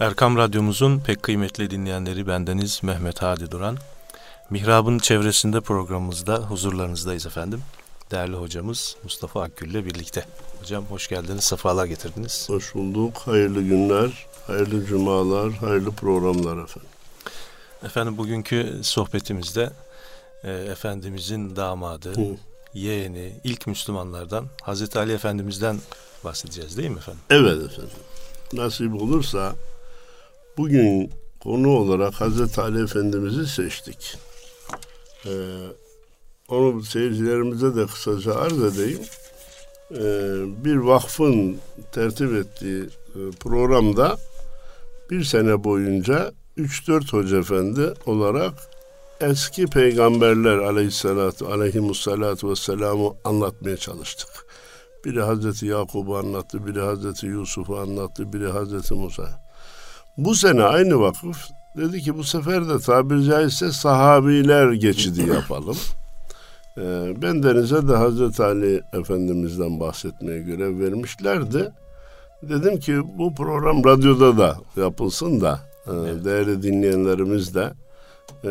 Erkam Radyomuzun pek kıymetli dinleyenleri bendeniz Mehmet Hadi Duran. Mihrab'ın çevresinde programımızda huzurlarınızdayız efendim. Değerli hocamız Mustafa Akgül ile birlikte. Hocam hoş geldiniz, sefalar getirdiniz. Hoş bulduk, hayırlı günler, hayırlı cumalar, hayırlı programlar efendim. Efendim bugünkü sohbetimizde e, Efendimizin damadı, Hı. yeğeni, ilk Müslümanlardan Hazreti Ali Efendimiz'den bahsedeceğiz değil mi efendim? Evet efendim. Nasip olursa bugün konu olarak Hazreti Ali Efendimiz'i seçtik. Ee, onu seyircilerimize de kısaca arz edeyim. Ee, bir vakfın tertip ettiği e, programda bir sene boyunca 3-4 hoca efendi olarak eski peygamberler aleyhissalatu aleyhimussalatu vesselam'ı anlatmaya çalıştık. Biri Hazreti Yakub'u anlattı, biri Hazreti Yusuf'u anlattı, biri Hazreti Musa. Bu sene aynı vakıf dedi ki bu sefer de tabiri caizse sahabiler geçidi yapalım. Ee, ben denize de Hazreti Ali Efendimiz'den bahsetmeye görev vermişlerdi. Dedim ki bu program radyoda da yapılsın da e, değerli dinleyenlerimiz de e,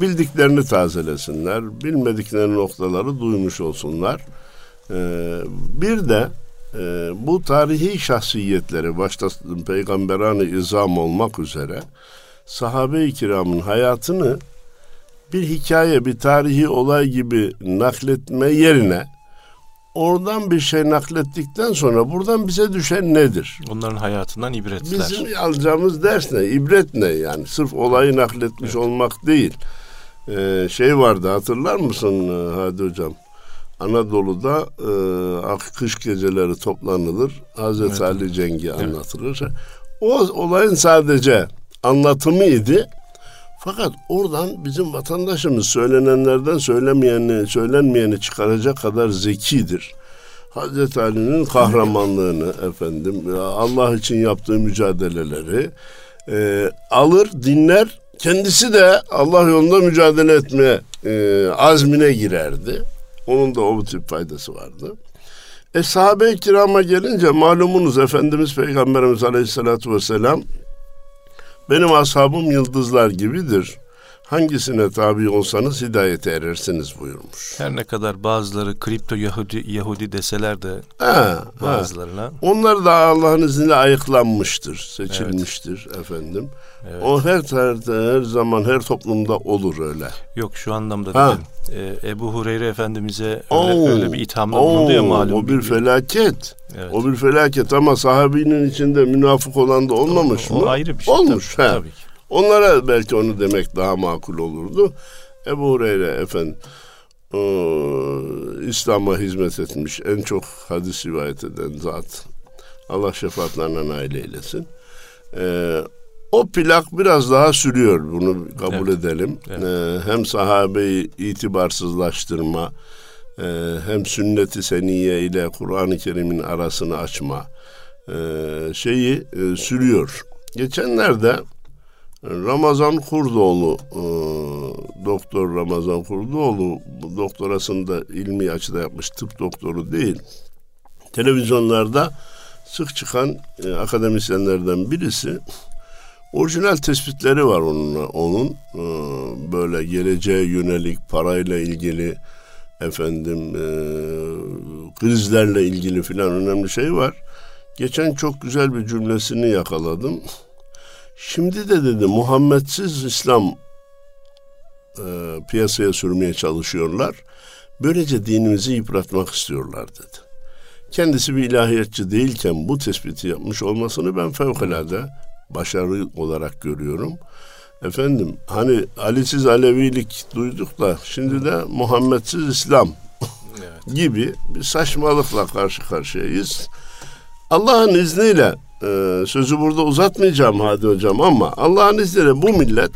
bildiklerini tazelesinler, bilmedikleri noktaları duymuş olsunlar. E, bir de e, bu tarihi şahsiyetleri başta peygamberan izam olmak üzere sahabe-i kiramın hayatını bir hikaye, bir tarihi olay gibi nakletme yerine oradan bir şey naklettikten sonra buradan bize düşen nedir? Onların hayatından ibretler. Bizim alacağımız ders ne? İbret ne yani? Sırf olayı nakletmiş evet. olmak değil. Ee, şey vardı hatırlar mısın Hadi Hocam? Anadolu'da e, kış geceleri toplanılır. Hazreti evet. Ali Cengi evet. anlatılır. O olayın sadece anlatımıydı. Fakat oradan bizim vatandaşımız söylenenlerden söylemeyeni, söylenmeyeni çıkaracak kadar zekidir. Hazreti Ali'nin kahramanlığını efendim Allah için yaptığı mücadeleleri e, alır dinler kendisi de Allah yolunda mücadele etmeye e, azmine girerdi. Onun da o tip faydası vardı. E sahabe-i kirama gelince malumunuz Efendimiz Peygamberimiz Aleyhisselatü Vesselam benim ashabım yıldızlar gibidir. Hangisine tabi olsanız hidayete erersiniz buyurmuş. Her ne kadar bazıları kripto Yahudi, Yahudi deseler de ha, bazılarına. Ha. Onlar da Allah'ın izniyle ayıklanmıştır, seçilmiştir evet. efendim. Evet. O her, her her zaman her toplumda olur öyle. Yok şu anlamda ha. dedim. Ee, Ebu Hureyre Efendimiz'e öyle, oo, öyle bir ithamda bulundu ya malum. O bir felaket. Evet. O bir felaket ama sahabinin içinde münafık olan da olmamış o, o, mı? O ayrı bir şey. Olmuş. Tabii, tabii ki. Onlara belki onu demek daha makul olurdu. Ebu Hureyre efendim e, İslam'a hizmet etmiş en çok hadis rivayet eden zat. Allah şefaatlerine nail eylesin. E, o plak biraz daha sürüyor bunu kabul evet. edelim. Evet. E, hem sahabeyi itibarsızlaştırma e, hem sünneti seniye ile Kur'an-ı Kerim'in arasını açma e, şeyi e, sürüyor. Geçenlerde Ramazan Kurdoğlu, e, Doktor Ramazan Kurdoğlu doktorasını da ilmi açıda yapmış, tıp doktoru değil. Televizyonlarda sık çıkan e, akademisyenlerden birisi. Orijinal tespitleri var onun, onun e, böyle geleceğe yönelik parayla ilgili efendim e, krizlerle ilgili filan önemli şey var. Geçen çok güzel bir cümlesini yakaladım. Şimdi de dedi Muhammedsiz İslam e, piyasaya sürmeye çalışıyorlar. Böylece dinimizi yıpratmak istiyorlar dedi. Kendisi bir ilahiyatçı değilken bu tespiti yapmış olmasını ben fevkalade başarı olarak görüyorum. Efendim hani Ali'siz Alevilik duyduk da şimdi de Muhammedsiz İslam evet. gibi bir saçmalıkla karşı karşıyayız. Allah'ın izniyle e, sözü burada uzatmayacağım Hadi Hocam ama Allah'ın izniyle bu millet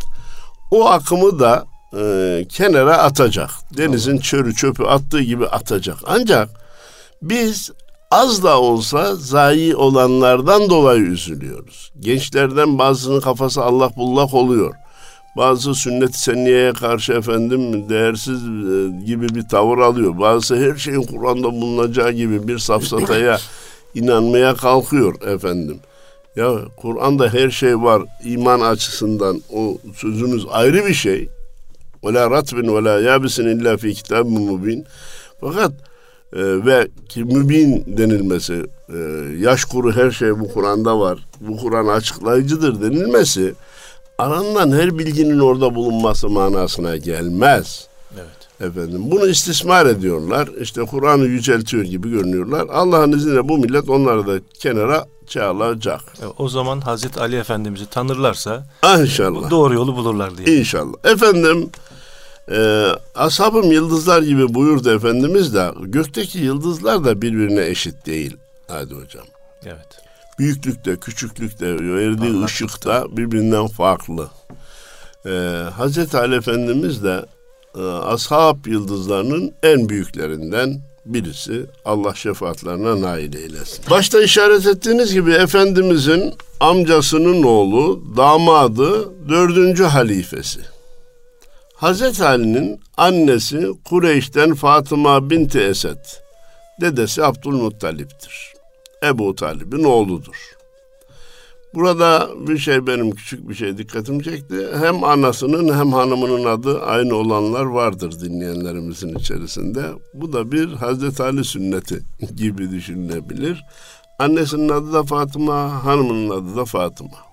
o akımı da e, kenara atacak. Denizin çörü çöpü attığı gibi atacak. Ancak biz az da olsa zayi olanlardan dolayı üzülüyoruz. Gençlerden bazısının kafası Allah bullak oluyor. Bazı sünnet senniyeye karşı efendim değersiz e, gibi bir tavır alıyor. Bazısı her şeyin Kur'an'da bulunacağı gibi bir safsataya inanmaya kalkıyor efendim. Ya Kur'an'da her şey var iman açısından o sözünüz ayrı bir şey. Ve la ratbin ve la yabisin illa fi kitabın. Fakat e, ve ki mübin denilmesi, e, yaş kuru her şey bu Kur'an'da var. Bu Kur'an açıklayıcıdır denilmesi aranılan her bilginin orada bulunması manasına gelmez. Efendim bunu istismar ediyorlar. İşte Kur'an'ı yüceltiyor gibi görünüyorlar. Allah'ın izniyle bu millet onları da kenara çağılacak. E, O zaman Hazreti Ali Efendimiz'i tanırlarsa Ah, İnşallah. doğru yolu bulurlar diye. İnşallah. Efendim e, ashabım yıldızlar gibi buyurdu Efendimiz de gökteki yıldızlar da birbirine eşit değil. Hadi hocam. Evet. Büyüklükte, küçüklükte, verdiği ışıkta birbirinden farklı. Ee, Hazreti Ali Efendimiz de e, ashab yıldızlarının en büyüklerinden birisi. Allah şefaatlerine nail eylesin. Başta işaret ettiğiniz gibi Efendimizin amcasının oğlu, damadı, dördüncü halifesi. Hazreti Ali'nin annesi Kureyş'ten Fatıma binti Esed, dedesi Abdülmuttalip'tir. Ebu Talib'in oğludur. Burada bir şey benim küçük bir şey dikkatimi çekti. Hem anasının hem hanımının adı aynı olanlar vardır dinleyenlerimizin içerisinde. Bu da bir Hazreti Ali sünneti gibi düşünülebilir. Annesinin adı da Fatıma, hanımının adı da Fatıma.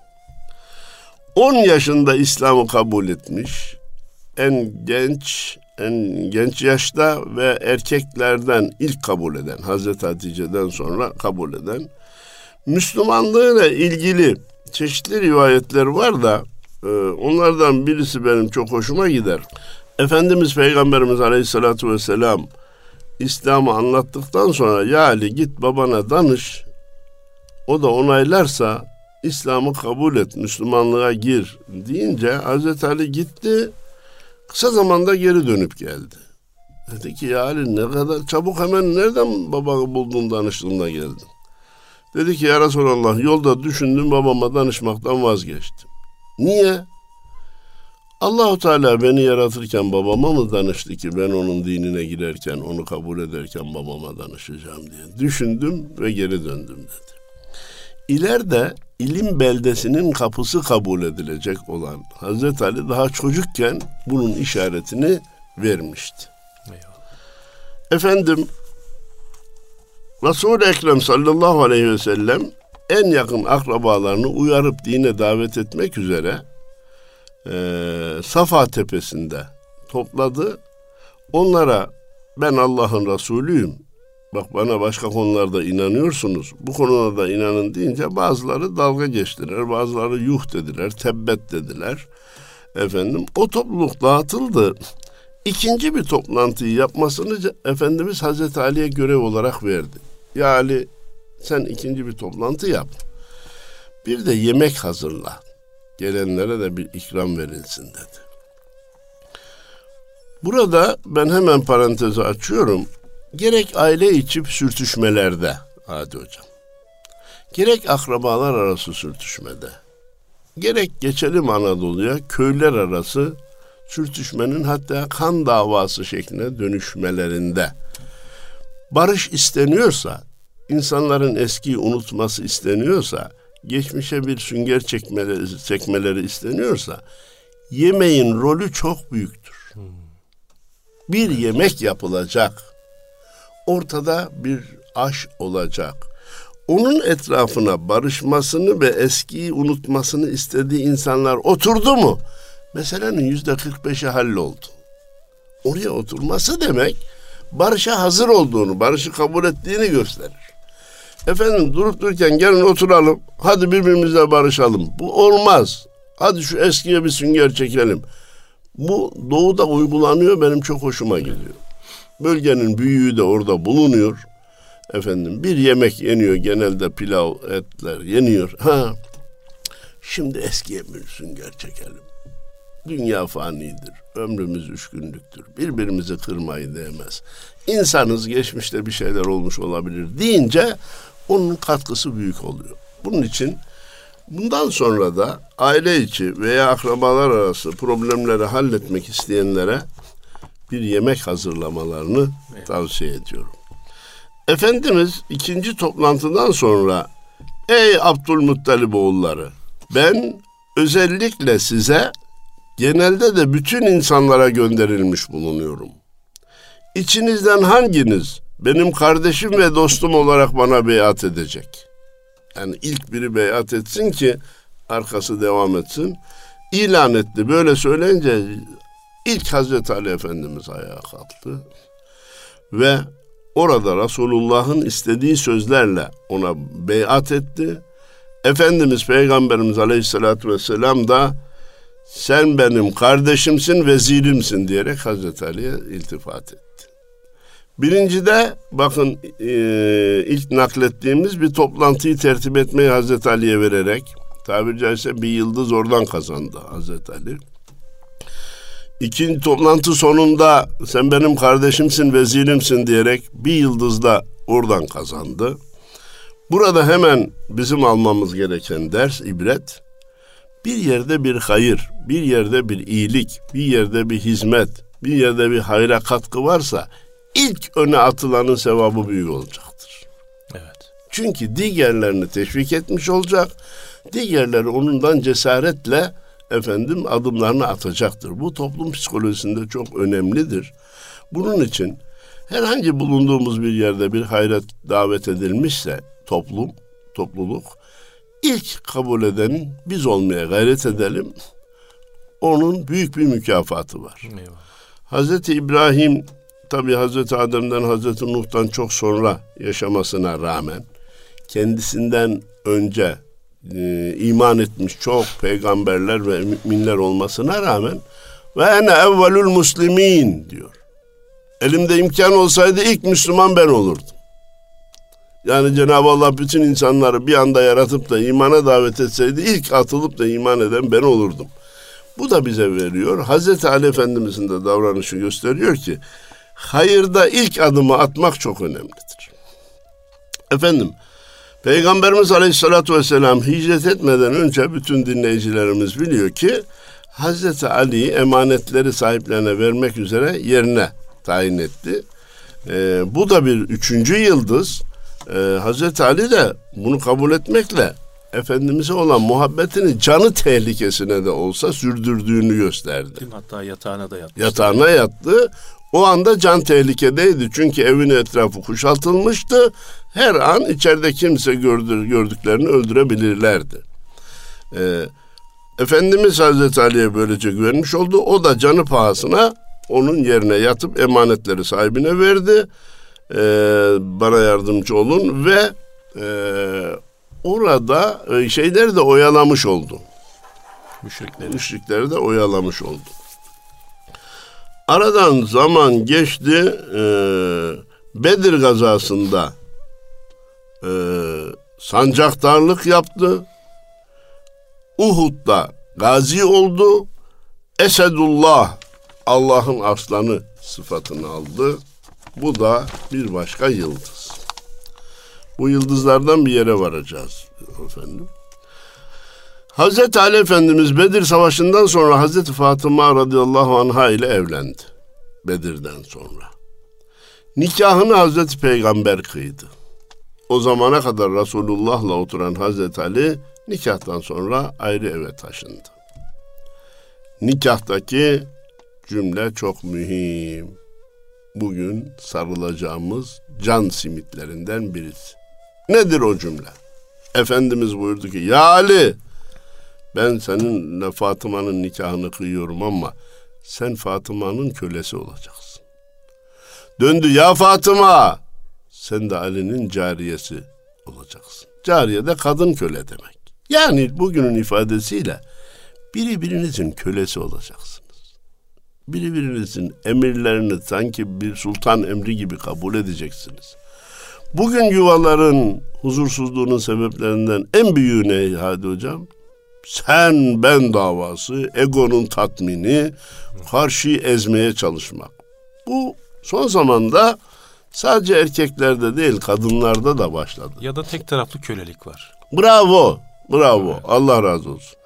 10 yaşında İslam'ı kabul etmiş. En genç, en genç yaşta ve erkeklerden ilk kabul eden, Hazreti Hatice'den sonra kabul eden Müslümanlığıyla ilgili çeşitli rivayetler var da e, onlardan birisi benim çok hoşuma gider. Efendimiz Peygamberimiz Aleyhisselatü Vesselam İslam'ı anlattıktan sonra ya Ali git babana danış o da onaylarsa İslam'ı kabul et, Müslümanlığa gir deyince Hazreti Ali gitti kısa zamanda geri dönüp geldi. Dedi ki ya Ali ne kadar çabuk hemen nereden babanı buldun danıştığında geldin. Dedi ki ya Resulallah yolda düşündüm babama danışmaktan vazgeçtim. Niye? Allahu Teala beni yaratırken babama mı danıştı ki ben onun dinine girerken onu kabul ederken babama danışacağım diye. Düşündüm ve geri döndüm dedi. İleride ilim beldesinin kapısı kabul edilecek olan Hazreti Ali daha çocukken bunun işaretini vermişti. Eyvallah. Efendim Resul-i Ekrem sallallahu aleyhi ve sellem en yakın akrabalarını uyarıp dine davet etmek üzere eee, Safa tepesinde topladı. Onlara ben Allah'ın Resulüyüm. Bak bana başka konularda inanıyorsunuz. Bu konuda da inanın deyince bazıları dalga geçtiler. Bazıları yuh dediler, tebbet dediler. Efendim o topluluk dağıtıldı. İkinci bir toplantıyı yapmasını Efendimiz Hazreti Ali'ye görev olarak verdi. Ya Ali sen ikinci bir toplantı yap. Bir de yemek hazırla. Gelenlere de bir ikram verilsin dedi. Burada ben hemen parantezi açıyorum. Gerek aile içi sürtüşmelerde hadi hocam. Gerek akrabalar arası sürtüşmede. Gerek geçelim Anadolu'ya köyler arası sürtüşmenin hatta kan davası şekline dönüşmelerinde barış isteniyorsa, insanların eskiyi unutması isteniyorsa, geçmişe bir sünger çekmeleri, çekmeleri isteniyorsa, yemeğin rolü çok büyüktür. Bir yemek yapılacak. Ortada bir aş olacak. Onun etrafına barışmasını ve eskiyi unutmasını istediği insanlar oturdu mu? Meselenin yüzde 45'i halloldu. Oraya oturması demek barışa hazır olduğunu, barışı kabul ettiğini gösterir. Efendim durup dururken gelin oturalım, hadi birbirimizle barışalım. Bu olmaz. Hadi şu eskiye bir sünger çekelim. Bu doğuda uygulanıyor, benim çok hoşuma gidiyor. Bölgenin büyüğü de orada bulunuyor. Efendim bir yemek yeniyor, genelde pilav, etler yeniyor. Ha, şimdi eskiye bir sünger çekelim. Dünya fanidir. Ömrümüz üç günlüktür. Birbirimizi kırmayı değmez. İnsanız geçmişte bir şeyler olmuş olabilir deyince onun katkısı büyük oluyor. Bunun için bundan sonra da aile içi veya akrabalar arası problemleri halletmek isteyenlere bir yemek hazırlamalarını tavsiye ediyorum. Efendimiz ikinci toplantıdan sonra Ey Abdülmuttalib oğulları ben özellikle size genelde de bütün insanlara gönderilmiş bulunuyorum. İçinizden hanginiz benim kardeşim ve dostum olarak bana beyat edecek? Yani ilk biri beyat etsin ki arkası devam etsin. İlan etti. Böyle söyleyince ilk Hazreti Ali Efendimiz ayağa kalktı. Ve orada Resulullah'ın istediği sözlerle ona beyat etti. Efendimiz Peygamberimiz Aleyhisselatü Vesselam da sen benim kardeşimsin, vezirimsin diyerek Hazreti Ali'ye iltifat etti. Birinci de bakın e, ilk naklettiğimiz bir toplantıyı tertip etmeyi Hazreti Ali'ye vererek tabiri caizse bir yıldız oradan kazandı Hazreti Ali. İkinci toplantı sonunda sen benim kardeşimsin, vezirimsin diyerek bir yıldız da oradan kazandı. Burada hemen bizim almamız gereken ders, ibret. Bir yerde bir hayır, bir yerde bir iyilik, bir yerde bir hizmet, bir yerde bir hayra katkı varsa ilk öne atılanın sevabı büyük olacaktır. Evet. Çünkü diğerlerini teşvik etmiş olacak. Diğerleri onundan cesaretle efendim adımlarını atacaktır. Bu toplum psikolojisinde çok önemlidir. Bunun için herhangi bulunduğumuz bir yerde bir hayret davet edilmişse toplum, topluluk ilk kabul eden biz olmaya gayret edelim. Onun büyük bir mükafatı var. Eyvallah. Hazreti İbrahim tabi Hazreti Adem'den Hazreti Nuh'tan çok sonra yaşamasına rağmen kendisinden önce e, iman etmiş çok peygamberler ve müminler olmasına rağmen ve ene evvelül muslimin diyor. Elimde imkan olsaydı ilk Müslüman ben olurdum. Yani Cenab-ı Allah bütün insanları bir anda yaratıp da imana davet etseydi ilk atılıp da iman eden ben olurdum. Bu da bize veriyor. Hazreti Ali Efendimizin de davranışı gösteriyor ki hayırda ilk adımı atmak çok önemlidir. Efendim Peygamberimiz Aleyhisselatü Vesselam hicret etmeden önce bütün dinleyicilerimiz biliyor ki Hazreti Ali'yi emanetleri sahiplerine vermek üzere yerine tayin etti. Ee, bu da bir üçüncü yıldız. Ee, Hazreti Ali de bunu kabul etmekle Efendimiz'e olan muhabbetini canı tehlikesine de olsa sürdürdüğünü gösterdi. Hatta yatağına da yatmış. Yatağına yattı. O anda can tehlikedeydi. Çünkü evin etrafı kuşatılmıştı. Her an içeride kimse gördür, gördüklerini öldürebilirlerdi. Ee, Efendimiz Hazreti Ali'ye böylece güvenmiş oldu. O da canı pahasına onun yerine yatıp emanetleri sahibine verdi. Ee, bana yardımcı olun ve e, orada e, şeyleri de oyalamış oldu. Müşrikleri. Müşrikleri de oyalamış oldu. Aradan zaman geçti. E, Bedir gazasında e, sancaktarlık yaptı. Uhud'da gazi oldu. Esedullah Allah'ın aslanı sıfatını aldı. Bu da bir başka yıldız. Bu yıldızlardan bir yere varacağız efendim. Hazreti Ali Efendimiz Bedir Savaşı'ndan sonra Hazreti Fatıma radıyallahu anha ile evlendi. Bedir'den sonra. Nikahını Hazreti Peygamber kıydı. O zamana kadar Resulullah'la oturan Hazreti Ali nikahtan sonra ayrı eve taşındı. Nikahtaki cümle çok mühim. Bugün sarılacağımız can simitlerinden birisi. Nedir o cümle? Efendimiz buyurdu ki ya Ali ben seninle Fatıma'nın nikahını kıyıyorum ama sen Fatıma'nın kölesi olacaksın. Döndü ya Fatıma sen de Ali'nin cariyesi olacaksın. Cariye de kadın köle demek. Yani bugünün ifadesiyle biri birinizin kölesi olacaksınız. Biri birinizin emirlerini sanki bir sultan emri gibi kabul edeceksiniz. Bugün yuvaların huzursuzluğunun sebeplerinden en büyüğü ne hadi hocam? Sen ben davası, egonun tatmini, karşıyı ezmeye çalışmak. Bu son zamanda sadece erkeklerde değil kadınlarda da başladı. Ya da tek taraflı kölelik var. Bravo, bravo. Allah razı olsun.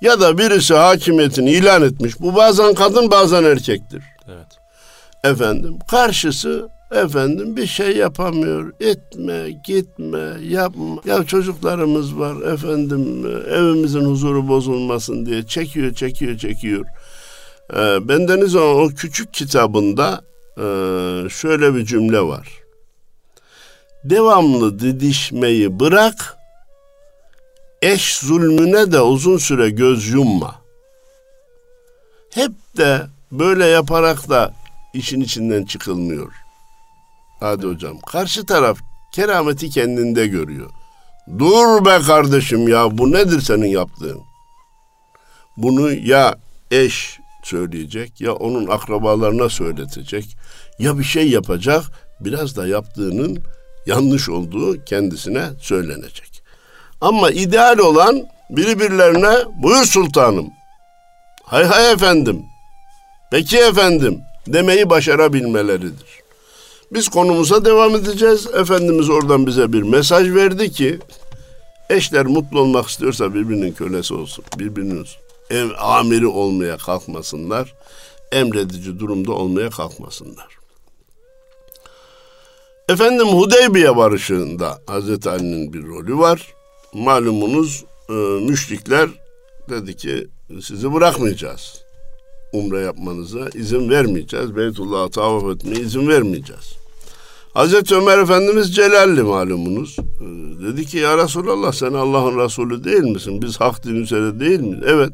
Ya da birisi hakimiyetini ilan etmiş. Bu bazen kadın bazen erkektir. Evet. Efendim karşısı Efendim bir şey yapamıyor. Etme, gitme, yapma. Ya çocuklarımız var efendim evimizin huzuru bozulmasın diye çekiyor, çekiyor, çekiyor. Ee, bendeniz o, küçük kitabında e, şöyle bir cümle var. Devamlı didişmeyi bırak, eş zulmüne de uzun süre göz yumma. Hep de böyle yaparak da işin içinden çıkılmıyor. Hadi hocam. Karşı taraf kerameti kendinde görüyor. Dur be kardeşim ya bu nedir senin yaptığın? Bunu ya eş söyleyecek ya onun akrabalarına söyletecek ya bir şey yapacak biraz da yaptığının yanlış olduğu kendisine söylenecek. Ama ideal olan birbirlerine buyur sultanım, hay hay efendim, peki efendim demeyi başarabilmeleridir. Biz konumuza devam edeceğiz. Efendimiz oradan bize bir mesaj verdi ki eşler mutlu olmak istiyorsa birbirinin kölesi olsun. Birbirinin ev amiri olmaya kalkmasınlar. Emredici durumda olmaya kalkmasınlar. Efendim Hudeybiye barışında Hazreti Ali'nin bir rolü var. Malumunuz e, müşrikler dedi ki sizi bırakmayacağız. Umre yapmanıza izin vermeyeceğiz. Beytullah'a tavaf etmeye izin vermeyeceğiz. Hazreti Ömer Efendimiz Celalli malumunuz. Ee, dedi ki ya Resulallah sen Allah'ın Resulü değil misin? Biz hak din üzere değil miyiz? Evet.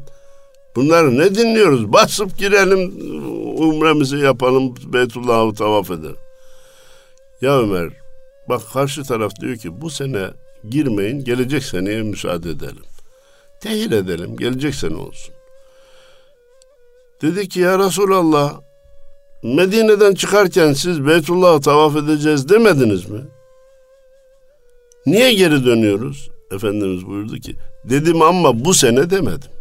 Bunları ne dinliyoruz? Basıp girelim, umremizi yapalım, Beytullah'ı tavaf edelim. Ya Ömer, bak karşı taraf diyor ki bu sene girmeyin, gelecek seneye müsaade edelim. Tehil edelim, gelecek sene olsun. Dedi ki ya Resulallah, Medine'den çıkarken siz Beytullah'ı tavaf edeceğiz demediniz mi? Niye geri dönüyoruz? Efendimiz buyurdu ki, dedim ama bu sene demedim.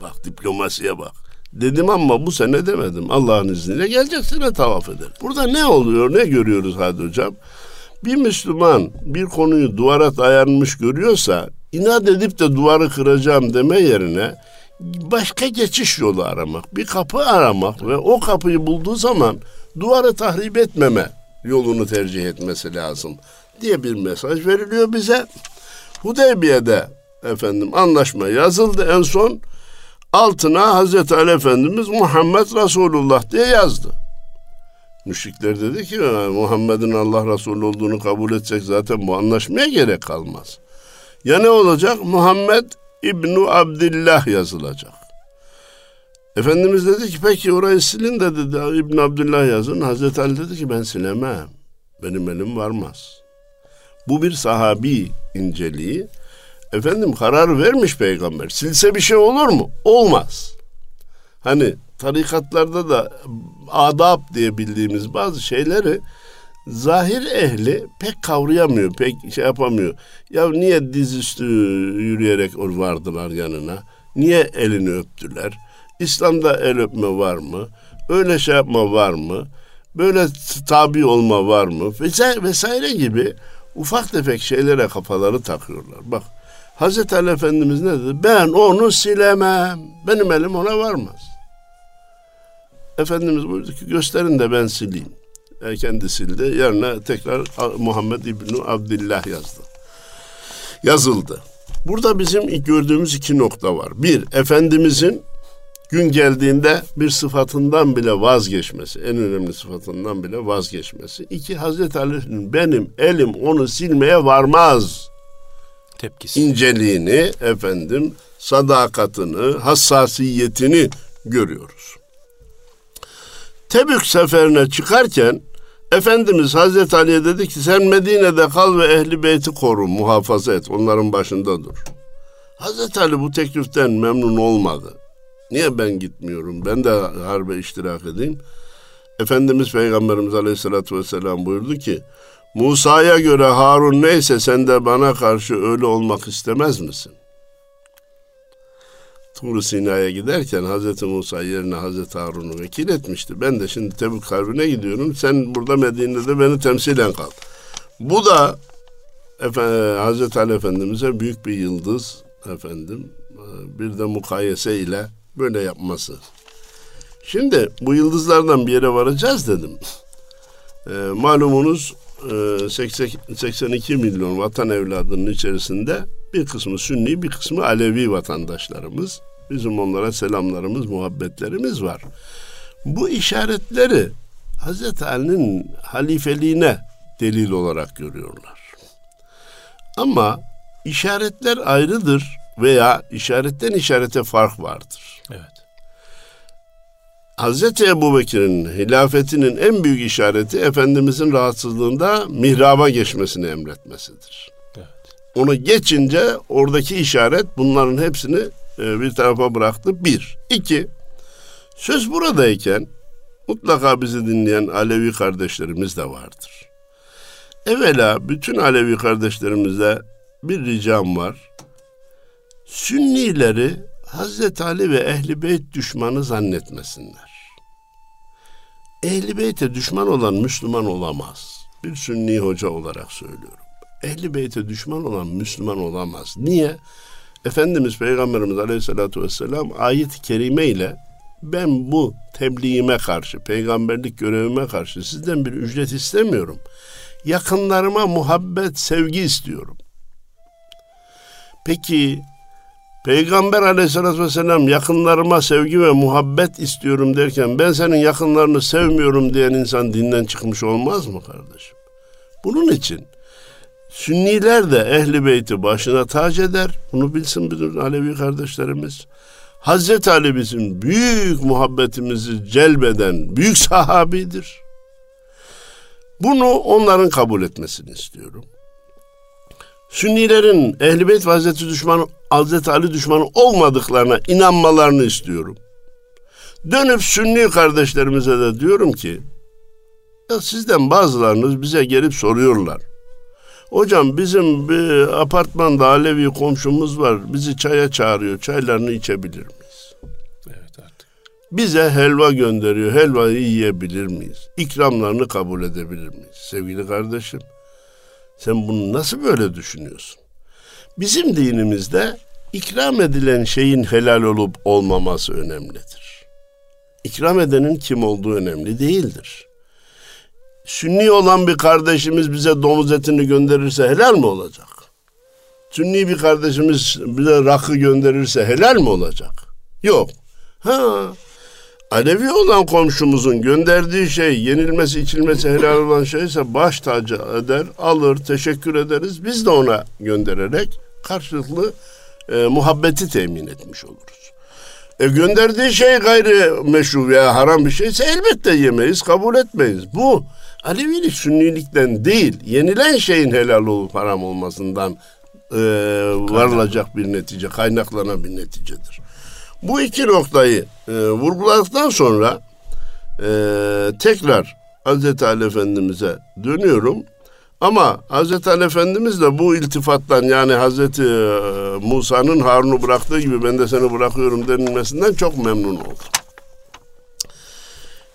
Bak diplomasiye bak. Dedim ama bu sene demedim. Allah'ın izniyle gelecek sene tavaf eder. Burada ne oluyor, ne görüyoruz hadi hocam? Bir Müslüman bir konuyu duvara dayanmış görüyorsa inat edip de duvarı kıracağım deme yerine başka geçiş yolu aramak, bir kapı aramak ve o kapıyı bulduğu zaman duvarı tahrip etmeme yolunu tercih etmesi lazım diye bir mesaj veriliyor bize. Hudeybiye'de efendim anlaşma yazıldı en son altına Hazreti Ali Efendimiz Muhammed Resulullah diye yazdı. Müşrikler dedi ki Muhammed'in Allah Resulü olduğunu kabul etsek zaten bu anlaşmaya gerek kalmaz. Ya ne olacak? Muhammed İbnu Abdillah yazılacak. Efendimiz dedi ki peki orayı silin de dedi İbn Abdullah yazın. Hazreti Ali dedi ki ben silemem. Benim elim varmaz. Bu bir sahabi inceliği. Efendim karar vermiş peygamber. Silse bir şey olur mu? Olmaz. Hani tarikatlarda da adab diye bildiğimiz bazı şeyleri zahir ehli pek kavrayamıyor, pek şey yapamıyor. Ya niye dizüstü yürüyerek vardılar yanına? Niye elini öptüler? İslam'da el öpme var mı? Öyle şey yapma var mı? Böyle tabi olma var mı? Vesaire, vesaire gibi ufak tefek şeylere kafaları takıyorlar. Bak Hazreti Ali Efendimiz ne dedi? Ben onu silemem. Benim elim ona varmaz. Efendimiz buyurdu ki gösterin de ben sileyim. E, sildi. Yerine tekrar Muhammed İbni Abdillah yazdı. Yazıldı. Burada bizim gördüğümüz iki nokta var. Bir, Efendimizin gün geldiğinde bir sıfatından bile vazgeçmesi, en önemli sıfatından bile vazgeçmesi. İki, Hazreti Ali'nin benim elim onu silmeye varmaz tepkisi. inceliğini, efendim, sadakatini, hassasiyetini görüyoruz. Tebük seferine çıkarken Efendimiz Hazreti Ali'ye dedi ki sen Medine'de kal ve ehli beyti koru, muhafaza et, onların başında dur. Hazreti Ali bu tekliften memnun olmadı. Niye ben gitmiyorum? Ben de harbe iştirak edeyim. Efendimiz Peygamberimiz Aleyhisselatü Vesselam buyurdu ki Musa'ya göre Harun neyse sen de bana karşı öyle olmak istemez misin? Tur Sina'ya giderken Hazreti Musa yerine Hazreti Harun'u vekil etmişti. Ben de şimdi Tebük Harbi'ne gidiyorum. Sen burada Medine'de beni temsilen kal. Bu da efendim, Hazreti Ali Efendimiz'e büyük bir yıldız efendim. Bir de mukayese ile böyle yapması. Şimdi bu yıldızlardan bir yere varacağız dedim. E, malumunuz e, 80, 82 milyon vatan evladının içerisinde bir kısmı Sünni, bir kısmı Alevi vatandaşlarımız. Bizim onlara selamlarımız, muhabbetlerimiz var. Bu işaretleri Hazreti Ali'nin halifeliğine delil olarak görüyorlar. Ama işaretler ayrıdır veya işaretten işarete fark vardır. Evet. Hazreti Ebu Bekir'in hilafetinin en büyük işareti Efendimizin rahatsızlığında mihraba geçmesini emretmesidir. Onu geçince oradaki işaret bunların hepsini e, bir tarafa bıraktı. Bir. İki. Söz buradayken mutlaka bizi dinleyen Alevi kardeşlerimiz de vardır. Evvela bütün Alevi kardeşlerimize bir ricam var. Sünnileri Hazreti Ali ve Ehli Beyt düşmanı zannetmesinler. Ehli Beyt'e düşman olan Müslüman olamaz. Bir Sünni hoca olarak söylüyorum. Ehli Beyt'e düşman olan Müslüman olamaz. Niye? Efendimiz Peygamberimiz Aleyhisselatü Vesselam ayet-i kerime ile ben bu tebliğime karşı, peygamberlik görevime karşı sizden bir ücret istemiyorum. Yakınlarıma muhabbet, sevgi istiyorum. Peki Peygamber aleyhissalatü vesselam yakınlarıma sevgi ve muhabbet istiyorum derken ben senin yakınlarını sevmiyorum diyen insan dinden çıkmış olmaz mı kardeşim? Bunun için Sünniler de ehli beyti başına tac eder. Bunu bilsin bütün Alevi kardeşlerimiz. Hazreti Ali bizim büyük muhabbetimizi celbeden büyük sahabidir. Bunu onların kabul etmesini istiyorum. Sünnilerin Ehl-i Beyt Hazreti düşmanı, Hazreti Ali düşmanı olmadıklarına inanmalarını istiyorum. Dönüp Sünni kardeşlerimize de diyorum ki, ya sizden bazılarınız bize gelip soruyorlar. Hocam bizim bir apartmanda Alevi komşumuz var. Bizi çaya çağırıyor. Çaylarını içebilir miyiz? Evet artık. Bize helva gönderiyor. Helvayı yiyebilir miyiz? İkramlarını kabul edebilir miyiz? Sevgili kardeşim, sen bunu nasıl böyle düşünüyorsun? Bizim dinimizde ikram edilen şeyin helal olup olmaması önemlidir. İkram edenin kim olduğu önemli değildir. Sünni olan bir kardeşimiz bize domuz etini gönderirse helal mi olacak? Sünni bir kardeşimiz bize rakı gönderirse helal mi olacak? Yok. Ha, Alevi olan komşumuzun gönderdiği şey yenilmesi içilmesi helal olan şeyse baş tacı eder, alır, teşekkür ederiz. Biz de ona göndererek karşılıklı e, muhabbeti temin etmiş oluruz. E gönderdiği şey gayri meşru veya haram bir şeyse elbette yemeyiz, kabul etmeyiz. Bu Alevilik Sünnilikten değil, yenilen şeyin helal olup haram olmasından e, varılacak bir netice, kaynaklanan bir neticedir. Bu iki noktayı e, vurguladıktan sonra e, tekrar Hazreti Ali Efendimiz'e dönüyorum. Ama Hazreti Ali Efendimiz de bu iltifattan yani Hazreti e, Musa'nın Harun'u bıraktığı gibi ben de seni bırakıyorum denilmesinden çok memnun oldum.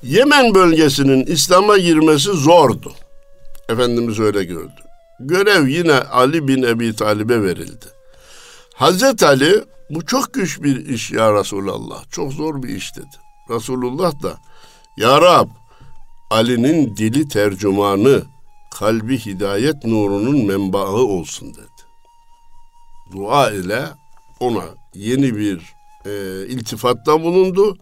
Yemen bölgesinin İslam'a girmesi zordu. Efendimiz öyle gördü. Görev yine Ali bin Ebi Talib'e verildi. Hazreti Ali bu çok güç bir iş ya Resulallah. Çok zor bir iş dedi. Resulullah da Ya Rab Ali'nin dili tercümanı, kalbi hidayet nurunun menbaı olsun dedi. Dua ile ona yeni bir e, iltifatta bulundu.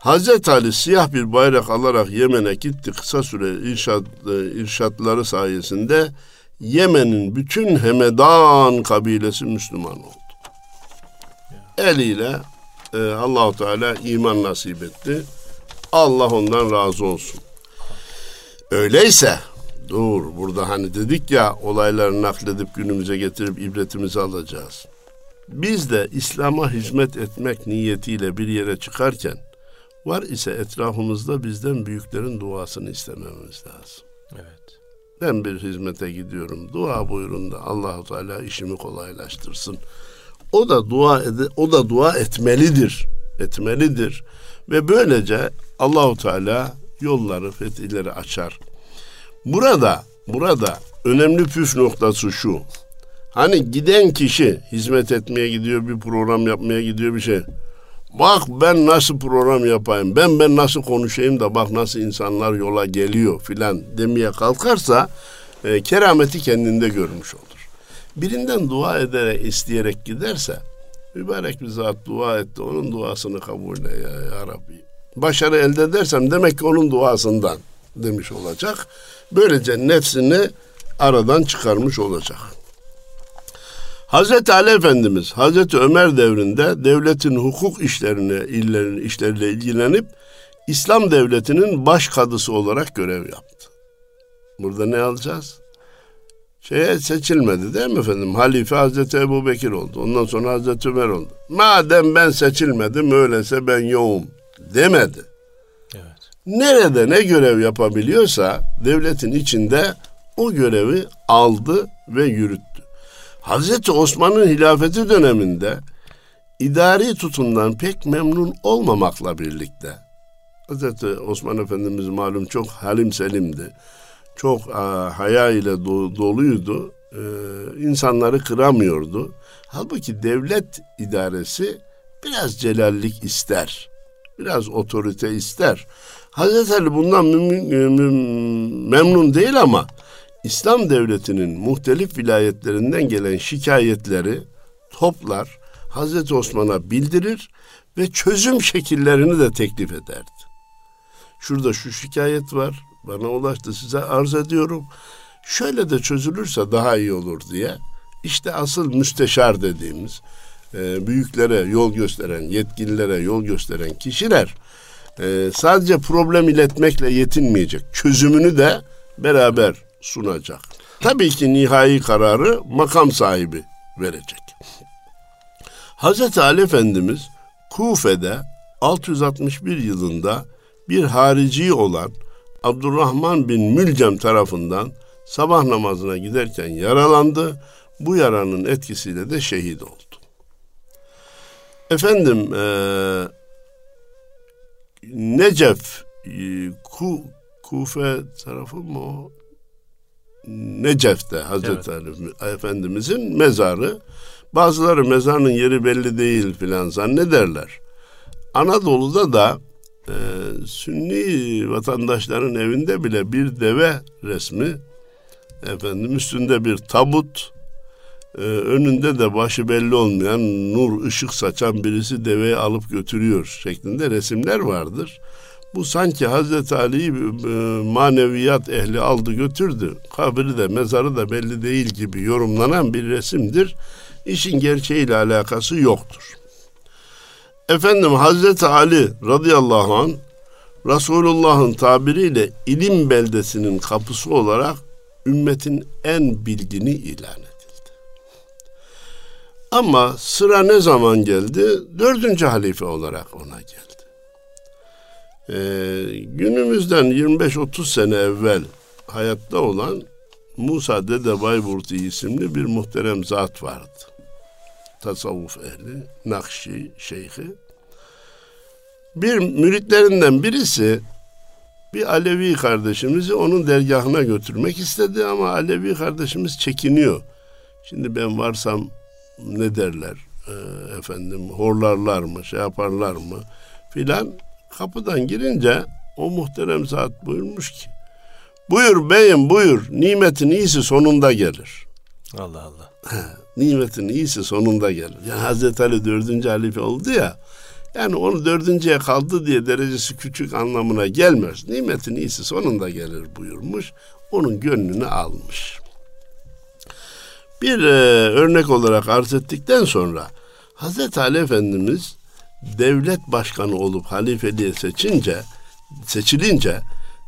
Hazreti Ali siyah bir bayrak alarak Yemen'e gitti. Kısa süre irşad, e, irşatları sayesinde Yemen'in bütün Hemedan kabilesi Müslüman oldu. Eliyle e, Allahu Teala iman nasip etti. Allah ondan razı olsun. Öyleyse dur burada hani dedik ya olayları nakledip günümüze getirip ibretimizi alacağız. Biz de İslam'a hizmet etmek niyetiyle bir yere çıkarken var ise etrafımızda bizden büyüklerin duasını istememiz lazım. Evet. Ben bir hizmete gidiyorum. Dua buyurun da Allahu Teala işimi kolaylaştırsın. O da dua ede, o da dua etmelidir. Etmelidir. Ve böylece Allahu Teala yolları, fetihleri açar. Burada burada önemli püf noktası şu. Hani giden kişi hizmet etmeye gidiyor, bir program yapmaya gidiyor bir şey. Bak ben nasıl program yapayım, ben ben nasıl konuşayım da bak nasıl insanlar yola geliyor filan demeye kalkarsa e, kerameti kendinde görmüş olur. Birinden dua ederek, isteyerek giderse mübarek bir zat dua etti, onun duasını kabul eyle ya, ya Rabbi. Başarı elde edersem demek ki onun duasından demiş olacak. Böylece nefsini aradan çıkarmış olacak. Hazreti Ali Efendimiz Hazreti Ömer devrinde devletin hukuk işlerine illerin işleriyle ilgilenip İslam devletinin baş kadısı olarak görev yaptı. Burada ne alacağız? Şeye seçilmedi değil mi efendim? Halife Hazreti Ebu Bekir oldu. Ondan sonra Hazreti Ömer oldu. Madem ben seçilmedim öyleyse ben yoğum demedi. Evet. Nerede ne görev yapabiliyorsa devletin içinde o görevi aldı ve yürüttü. Hazreti Osman'ın hilafeti döneminde idari tutumdan pek memnun olmamakla birlikte Hazreti Osman Efendimiz malum çok halim selimdi. Çok a, haya ile do, doluydu. Ee, insanları kıramıyordu. Halbuki devlet idaresi biraz celallik ister. Biraz otorite ister. Hazreti Ali bundan memnun değil ama İslam devletinin muhtelif vilayetlerinden gelen şikayetleri toplar, Hazreti Osman'a bildirir ve çözüm şekillerini de teklif ederdi. Şurada şu şikayet var, bana ulaştı size arz ediyorum. Şöyle de çözülürse daha iyi olur diye. İşte asıl müsteşar dediğimiz, e, büyüklere yol gösteren, yetkililere yol gösteren kişiler e, sadece problem iletmekle yetinmeyecek. Çözümünü de beraber sunacak. Tabii ki nihai kararı makam sahibi verecek. Hazreti Ali Efendimiz Kufe'de 661 yılında bir harici olan Abdurrahman bin Mülcem tarafından sabah namazına giderken yaralandı. Bu yaranın etkisiyle de şehit oldu. Efendim e, Necef e, Ku, Kufe tarafı mı o? Necef'te Hazreti evet. Ali Efendimizin mezarı. Bazıları mezarının yeri belli değil filan zannederler. Anadolu'da da e, Sünni vatandaşların evinde bile bir deve resmi efendim üstünde bir tabut e, önünde de başı belli olmayan nur ışık saçan birisi deveyi alıp götürüyor şeklinde resimler vardır. Bu sanki Hazreti Ali'yi e, maneviyat ehli aldı götürdü. Kabri de mezarı da belli değil gibi yorumlanan bir resimdir. İşin gerçeğiyle alakası yoktur. Efendim Hazreti Ali radıyallahu an Resulullah'ın tabiriyle ilim beldesinin kapısı olarak ümmetin en bilgini ilan edildi. Ama sıra ne zaman geldi? Dördüncü halife olarak ona geldi. Ee, günümüzden 25-30 sene evvel hayatta olan Musa Dede Bayburti isimli bir muhterem zat vardı. Tasavvuf ehli, Nakşi şeyhi. Bir müritlerinden birisi bir Alevi kardeşimizi onun dergahına götürmek istedi ama Alevi kardeşimiz çekiniyor. Şimdi ben varsam ne derler e, efendim horlarlar mı şey yaparlar mı filan Kapıdan girince o muhterem zat buyurmuş ki Buyur beyim buyur nimetin iyisi sonunda gelir. Allah Allah. nimetin iyisi sonunda gelir. Yani Hazreti Ali dördüncü halife oldu ya yani onu dördüncüye kaldı diye derecesi küçük anlamına gelmez. Nimetin iyisi sonunda gelir buyurmuş. Onun gönlünü almış. Bir e, örnek olarak arz ettikten sonra Hazreti Ali Efendimiz devlet başkanı olup halifeliğe seçince seçilince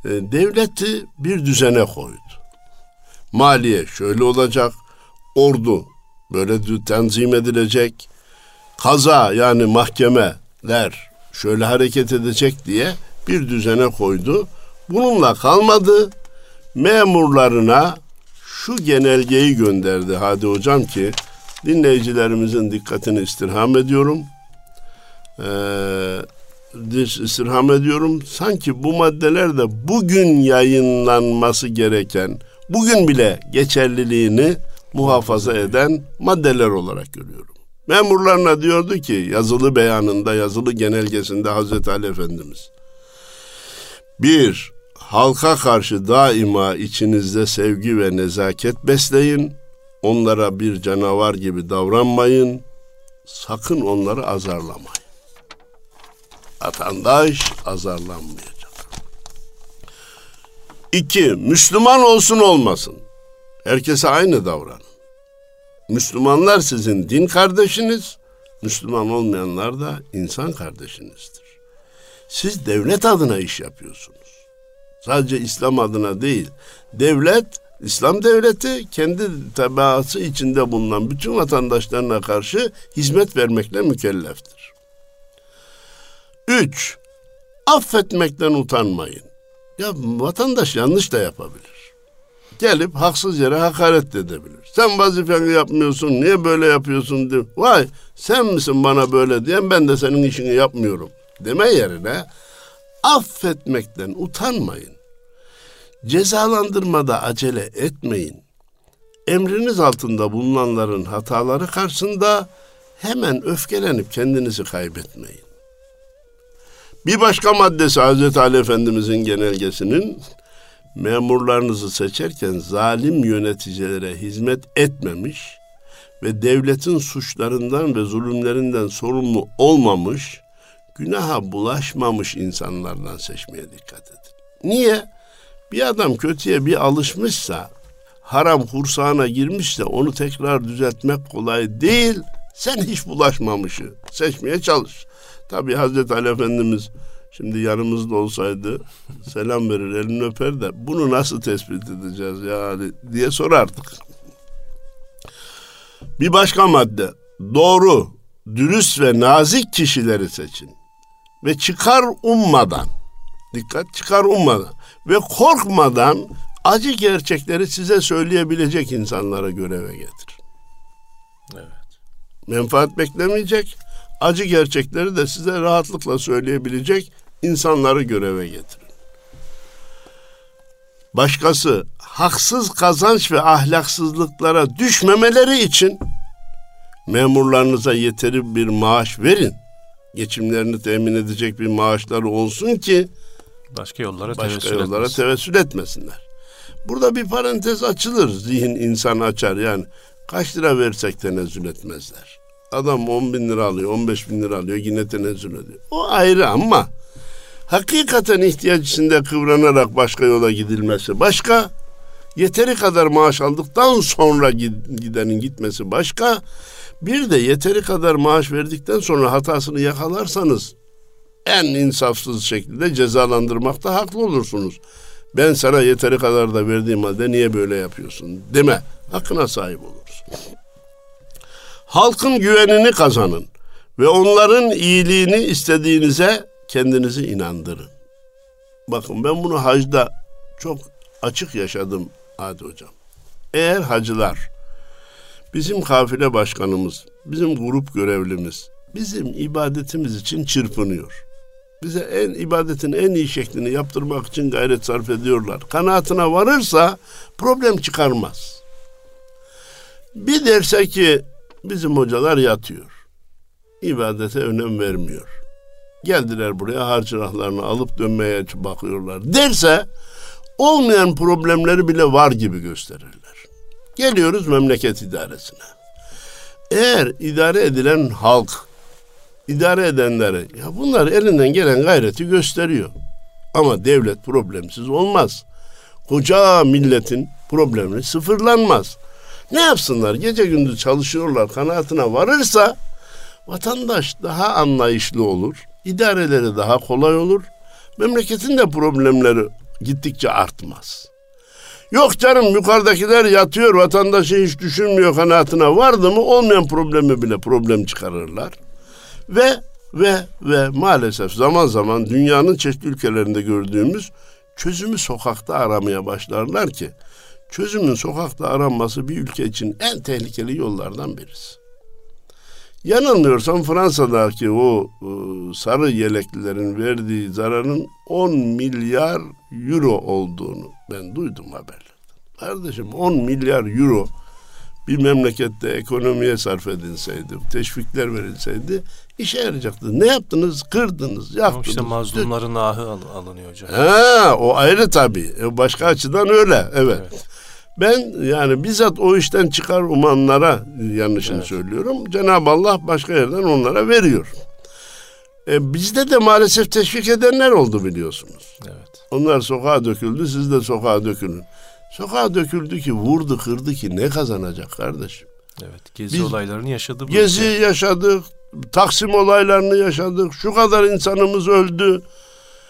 e, devleti bir düzene koydu. Maliye şöyle olacak, ordu böyle tenzim edilecek, kaza yani mahkemeler şöyle hareket edecek diye bir düzene koydu. Bununla kalmadı. Memurlarına şu genelgeyi gönderdi Hadi hocam ki dinleyicilerimizin dikkatini istirham ediyorum e, istirham ediyorum. Sanki bu maddeler de bugün yayınlanması gereken, bugün bile geçerliliğini muhafaza eden maddeler olarak görüyorum. Memurlarına diyordu ki yazılı beyanında, yazılı genelgesinde Hazreti Ali Efendimiz. Bir, halka karşı daima içinizde sevgi ve nezaket besleyin. Onlara bir canavar gibi davranmayın. Sakın onları azarlamayın. Vatandaş azarlanmayacak. İki, Müslüman olsun olmasın. Herkese aynı davranın. Müslümanlar sizin din kardeşiniz, Müslüman olmayanlar da insan kardeşinizdir. Siz devlet adına iş yapıyorsunuz. Sadece İslam adına değil. Devlet, İslam devleti kendi tebaası içinde bulunan bütün vatandaşlarına karşı hizmet vermekle mükelleftir. Üç, affetmekten utanmayın. Ya vatandaş yanlış da yapabilir gelip haksız yere hakaret edebilir. Sen vazifeni yapmıyorsun, niye böyle yapıyorsun diye. Vay sen misin bana böyle diyen ben de senin işini yapmıyorum deme yerine affetmekten utanmayın. Cezalandırmada acele etmeyin. Emriniz altında bulunanların hataları karşısında hemen öfkelenip kendinizi kaybetmeyin. Bir başka maddesi Hazreti Ali Efendimizin genelgesinin memurlarınızı seçerken zalim yöneticilere hizmet etmemiş ve devletin suçlarından ve zulümlerinden sorumlu olmamış, günaha bulaşmamış insanlardan seçmeye dikkat edin. Niye? Bir adam kötüye bir alışmışsa, haram kursağına girmişse onu tekrar düzeltmek kolay değil. Sen hiç bulaşmamışı seçmeye çalış. Tabi Hazreti Ali Efendimiz Şimdi yanımızda olsaydı selam verir, elini öper de bunu nasıl tespit edeceğiz yani diye sorardık. Bir başka madde. Doğru, dürüst ve nazik kişileri seçin. Ve çıkar ummadan, dikkat çıkar ummadan ve korkmadan acı gerçekleri size söyleyebilecek insanlara göreve getir. Evet. Menfaat beklemeyecek, acı gerçekleri de size rahatlıkla söyleyebilecek insanları göreve getirin. Başkası haksız kazanç ve ahlaksızlıklara düşmemeleri için memurlarınıza yeteri bir maaş verin. Geçimlerini temin edecek bir maaşları olsun ki başka yollara başka tevessül yollara etmesin. tevessül etmesinler. Burada bir parantez açılır. Zihin insan açar yani. Kaç lira versek tenezzül etmezler. Adam 10 bin lira alıyor, 15 bin lira alıyor yine tenezzül ediyor. O ayrı ama hakikaten ihtiyaç içinde kıvranarak başka yola gidilmesi başka. Yeteri kadar maaş aldıktan sonra gidenin gitmesi başka. Bir de yeteri kadar maaş verdikten sonra hatasını yakalarsanız en insafsız şekilde cezalandırmakta haklı olursunuz. Ben sana yeteri kadar da verdiğim halde niye böyle yapıyorsun deme. Hakkına sahip Halkın güvenini kazanın ve onların iyiliğini istediğinize kendinizi inandırın. Bakın ben bunu hacda çok açık yaşadım Adi Hocam. Eğer hacılar, bizim kafile başkanımız, bizim grup görevlimiz, bizim ibadetimiz için çırpınıyor. Bize en ibadetin en iyi şeklini yaptırmak için gayret sarf ediyorlar. Kanaatine varırsa problem çıkarmaz. Bir derse ki bizim hocalar yatıyor. İbadete önem vermiyor geldiler buraya harcırahlarını alıp dönmeye bakıyorlar derse olmayan problemleri bile var gibi gösterirler. Geliyoruz memleket idaresine. Eğer idare edilen halk, idare edenleri, ya bunlar elinden gelen gayreti gösteriyor. Ama devlet problemsiz olmaz. Koca milletin problemi sıfırlanmaz. Ne yapsınlar? Gece gündüz çalışıyorlar kanaatine varırsa vatandaş daha anlayışlı olur idareleri daha kolay olur. Memleketin de problemleri gittikçe artmaz. Yok canım yukarıdakiler yatıyor vatandaşı hiç düşünmüyor kanaatine vardı mı olmayan problemi bile problem çıkarırlar. Ve ve ve maalesef zaman zaman dünyanın çeşitli ülkelerinde gördüğümüz çözümü sokakta aramaya başlarlar ki çözümün sokakta aranması bir ülke için en tehlikeli yollardan birisi. Yanılmıyorsam Fransa'daki o e, sarı yeleklilerin verdiği zararın 10 milyar euro olduğunu ben duydum haberlerden. Kardeşim 10 milyar euro bir memlekette ekonomiye sarf edilseydi, teşvikler verilseydi işe yarayacaktı. Ne yaptınız? Kırdınız, yaktınız. İşte mazlumların ahı al- alınıyor hocam. Ha, o ayrı tabii. E, Başka açıdan öyle. Evet. Evet. Ben yani bizzat o işten çıkar umanlara yanlışını Evet. söylüyorum. Cenab-ı Allah başka yerden onlara veriyor. E, bizde de maalesef teşvik edenler oldu biliyorsunuz. Evet. Onlar sokağa döküldü, siz de sokağa dökülün. Sokağa döküldü ki, vurdu, kırdı ki ne kazanacak kardeşim? Evet. Gezi Biz- olaylarını yaşadı Gezi ülke. yaşadık, Taksim olaylarını yaşadık. Şu kadar insanımız öldü.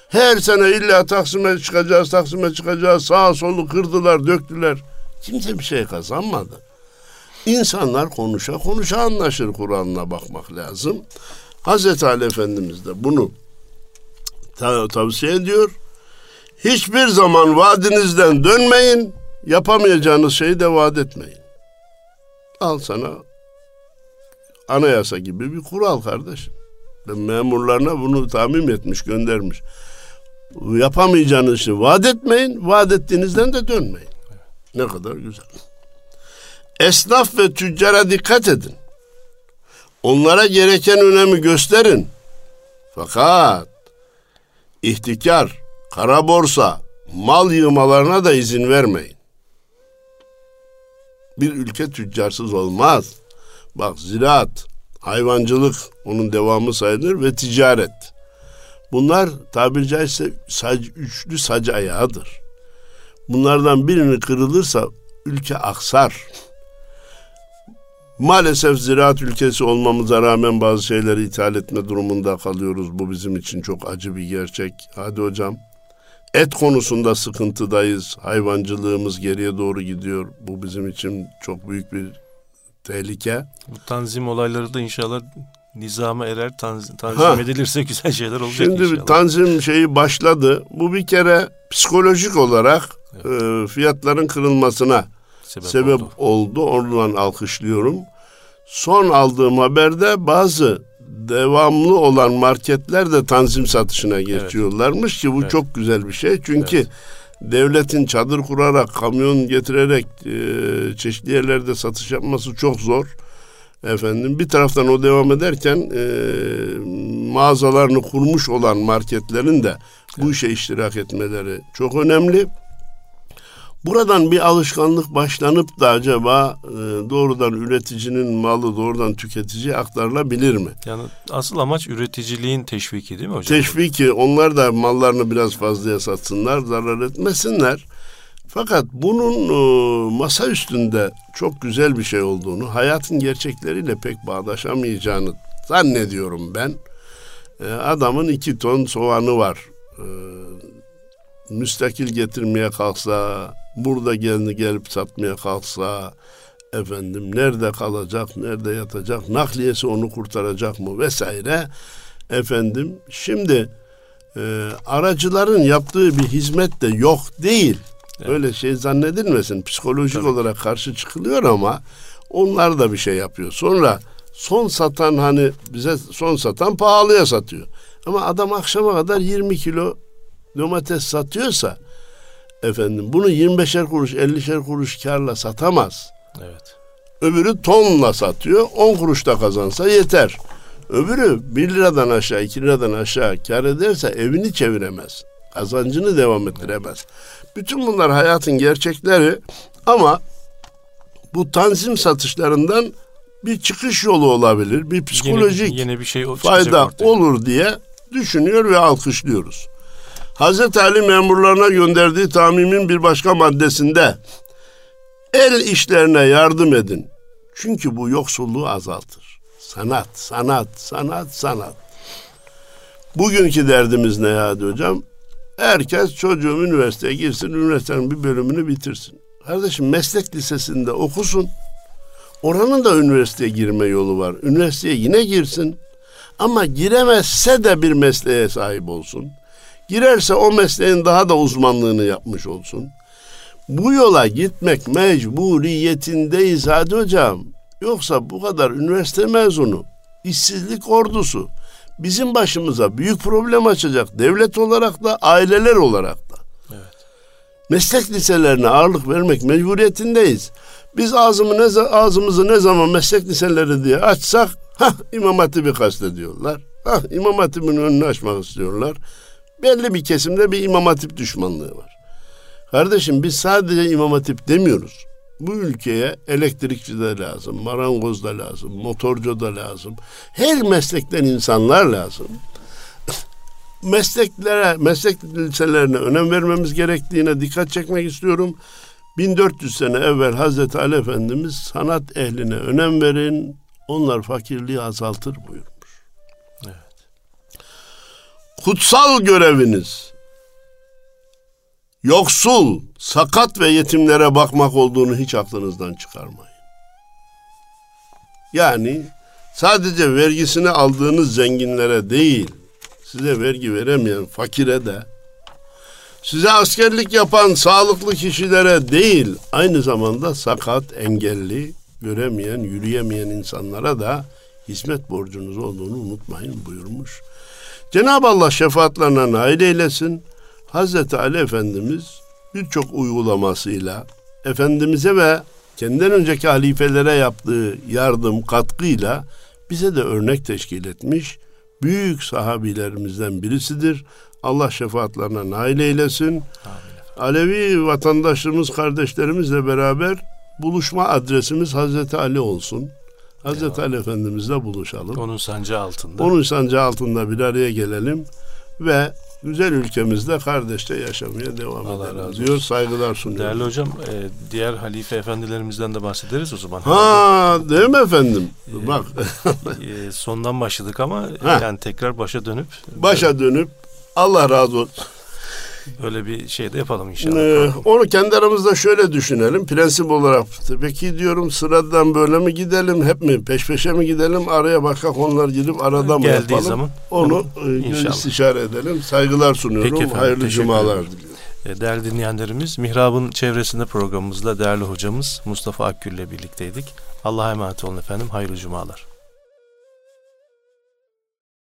Her sene illa Taksim'e çıkacağız, Taksim'e çıkacağız. Sağa solu kırdılar, döktüler. Kimse bir şey kazanmadı. İnsanlar konuşa konuşa anlaşır Kur'an'ına bakmak lazım. Hazreti Ali Efendimiz de bunu ta- tavsiye ediyor. Hiçbir zaman vaadinizden dönmeyin. Yapamayacağınız şeyi de vaat etmeyin. Al sana anayasa gibi bir kural kardeşim. Ben memurlarına bunu tamim etmiş, göndermiş. Yapamayacağınız işi vaat etmeyin, vaat ettiğinizden de dönmeyin. Ne kadar güzel. Esnaf ve tüccara dikkat edin. Onlara gereken önemi gösterin. Fakat ihtikar, kara borsa, mal yığmalarına da izin vermeyin. Bir ülke tüccarsız olmaz. Bak ziraat, hayvancılık onun devamı sayılır ve ticaret. Bunlar tabiri caizse sac, üçlü sac ayağıdır. Bunlardan birini kırılırsa ülke aksar. Maalesef ziraat ülkesi olmamıza rağmen bazı şeyleri ithal etme durumunda kalıyoruz. Bu bizim için çok acı bir gerçek. Hadi hocam. Et konusunda sıkıntıdayız. Hayvancılığımız geriye doğru gidiyor. Bu bizim için çok büyük bir tehlike. Bu tanzim olayları da inşallah nizama erer, tanz- tanzim Ha. edilirse güzel şeyler olacak Şimdi inşallah. tanzim şeyi başladı. Bu bir kere psikolojik olarak e, fiyatların kırılmasına sebep, sebep oldu. oldu. Oradan alkışlıyorum. Son aldığım haberde bazı devamlı olan marketler de tanzim satışına geçiyorlarmış ki bu Evet. çok güzel bir şey. Çünkü Evet. Devletin çadır kurarak, kamyon getirerek e, çeşitli yerlerde satış yapması çok zor. Efendim bir taraftan o devam ederken e, mağazalarını kurmuş olan marketlerin de bu işe iştirak etmeleri çok önemli. Buradan bir alışkanlık başlanıp da acaba e, doğrudan üreticinin malı doğrudan tüketiciye aktarılabilir mi? Yani asıl amaç üreticiliğin teşviki değil mi hocam? Teşviki onlar da mallarını biraz fazlaya satsınlar, zarar etmesinler. Fakat bunun e, masa üstünde çok güzel bir şey olduğunu, hayatın gerçekleriyle pek bağdaşamayacağını zannediyorum ben. E, adamın iki ton soğanı var. E, müstakil getirmeye kalksa, burada gelini gelip satmaya kalksa, efendim nerede kalacak, nerede yatacak, nakliyesi onu kurtaracak mı vesaire. Efendim şimdi e, aracıların yaptığı bir hizmet de yok değil. Evet. Öyle şey zannedilmesin. Psikolojik Tabii. olarak karşı çıkılıyor ama onlar da bir şey yapıyor. Sonra son satan hani bize son satan pahalıya satıyor. Ama adam akşama kadar 20 kilo domates satıyorsa efendim bunu 25'er kuruş 50'şer kuruş karla satamaz. Evet. Öbürü tonla satıyor. 10 kuruş da kazansa yeter. Öbürü 1 liradan aşağı 2 liradan aşağı kar ederse evini çeviremez. Kazancını devam ettiremez. Bütün bunlar hayatın gerçekleri ama bu tanzim satışlarından bir çıkış yolu olabilir. Bir psikolojik Yeni, yeni bir şey fayda ortaya. olur diye düşünüyor ve alkışlıyoruz. Hazreti Ali memurlarına gönderdiği tamimin bir başka maddesinde el işlerine yardım edin. Çünkü bu yoksulluğu azaltır. Sanat, sanat, sanat, sanat. Bugünkü derdimiz ne ya hocam? Herkes çocuğum üniversiteye girsin, üniversitenin bir bölümünü bitirsin. Kardeşim meslek lisesinde okusun. Oranın da üniversiteye girme yolu var. Üniversiteye yine girsin. Ama giremezse de bir mesleğe sahip olsun. Girerse o mesleğin daha da uzmanlığını yapmış olsun. Bu yola gitmek mecburiyetindeyiz hadi hocam. Yoksa bu kadar üniversite mezunu, işsizlik ordusu bizim başımıza büyük problem açacak. Devlet olarak da, aileler olarak da. Evet. Meslek liselerine ağırlık vermek mecburiyetindeyiz. Biz ağzımı ne, ağzımızı ne zaman meslek liseleri diye açsak ha İmam Hatip'i kastediyorlar. Ha İmam Hatip'in önünü açmak istiyorlar. Belli bir kesimde bir İmam Hatip düşmanlığı var. Kardeşim biz sadece İmam Hatip demiyoruz. Bu ülkeye elektrikçi de lazım, marangoz da lazım, motorcu da lazım. Her meslekten insanlar lazım. Mesleklere, meslek liselerine önem vermemiz gerektiğine dikkat çekmek istiyorum. 1400 sene evvel Hazreti Ali Efendimiz sanat ehline önem verin, onlar fakirliği azaltır buyurmuş. Kutsal göreviniz yoksul, sakat ve yetimlere bakmak olduğunu hiç aklınızdan çıkarmayın. Yani sadece vergisini aldığınız zenginlere değil, size vergi veremeyen fakire de, size askerlik yapan sağlıklı kişilere değil, aynı zamanda sakat, engelli, göremeyen, yürüyemeyen insanlara da hizmet borcunuz olduğunu unutmayın buyurmuş. Cenab-ı Allah şefaatlerine nail eylesin. Hazreti Ali Efendimiz birçok uygulamasıyla Efendimiz'e ve kendinden önceki halifelere yaptığı yardım, katkıyla bize de örnek teşkil etmiş büyük sahabilerimizden birisidir. Allah şefaatlerine nail eylesin. Amin. Alevi vatandaşlarımız, kardeşlerimizle beraber buluşma adresimiz Hazreti Ali olsun. Hazreti. Ali Efendimizle buluşalım. Onun sancı altında. Onun sancı altında bir araya gelelim ve güzel ülkemizde kardeşçe yaşamaya devam Allah edelim razı diyor. Saygılar sunuyorum. Değerli hocam e, diğer halife efendilerimizden de bahsederiz o zaman. Ha değil mi efendim? E, Bak. e, sondan başladık ama ha. yani tekrar başa dönüp. Başa dönüp Allah razı olsun. Böyle bir şey de yapalım inşallah. Ee, onu kendi aramızda şöyle düşünelim. Prensip olarak peki diyorum sıradan böyle mi gidelim hep mi peş peşe mi gidelim araya başka konular girip arada mı Geldiği yapalım? zaman onu e, istişare edelim. Saygılar sunuyorum. Peki efendim, Hayırlı cumalar diliyorum. E, değerli dinleyenlerimiz Mihrab'ın çevresinde programımızda değerli hocamız Mustafa Akgül ile birlikteydik. Allah'a emanet olun efendim. Hayırlı cumalar.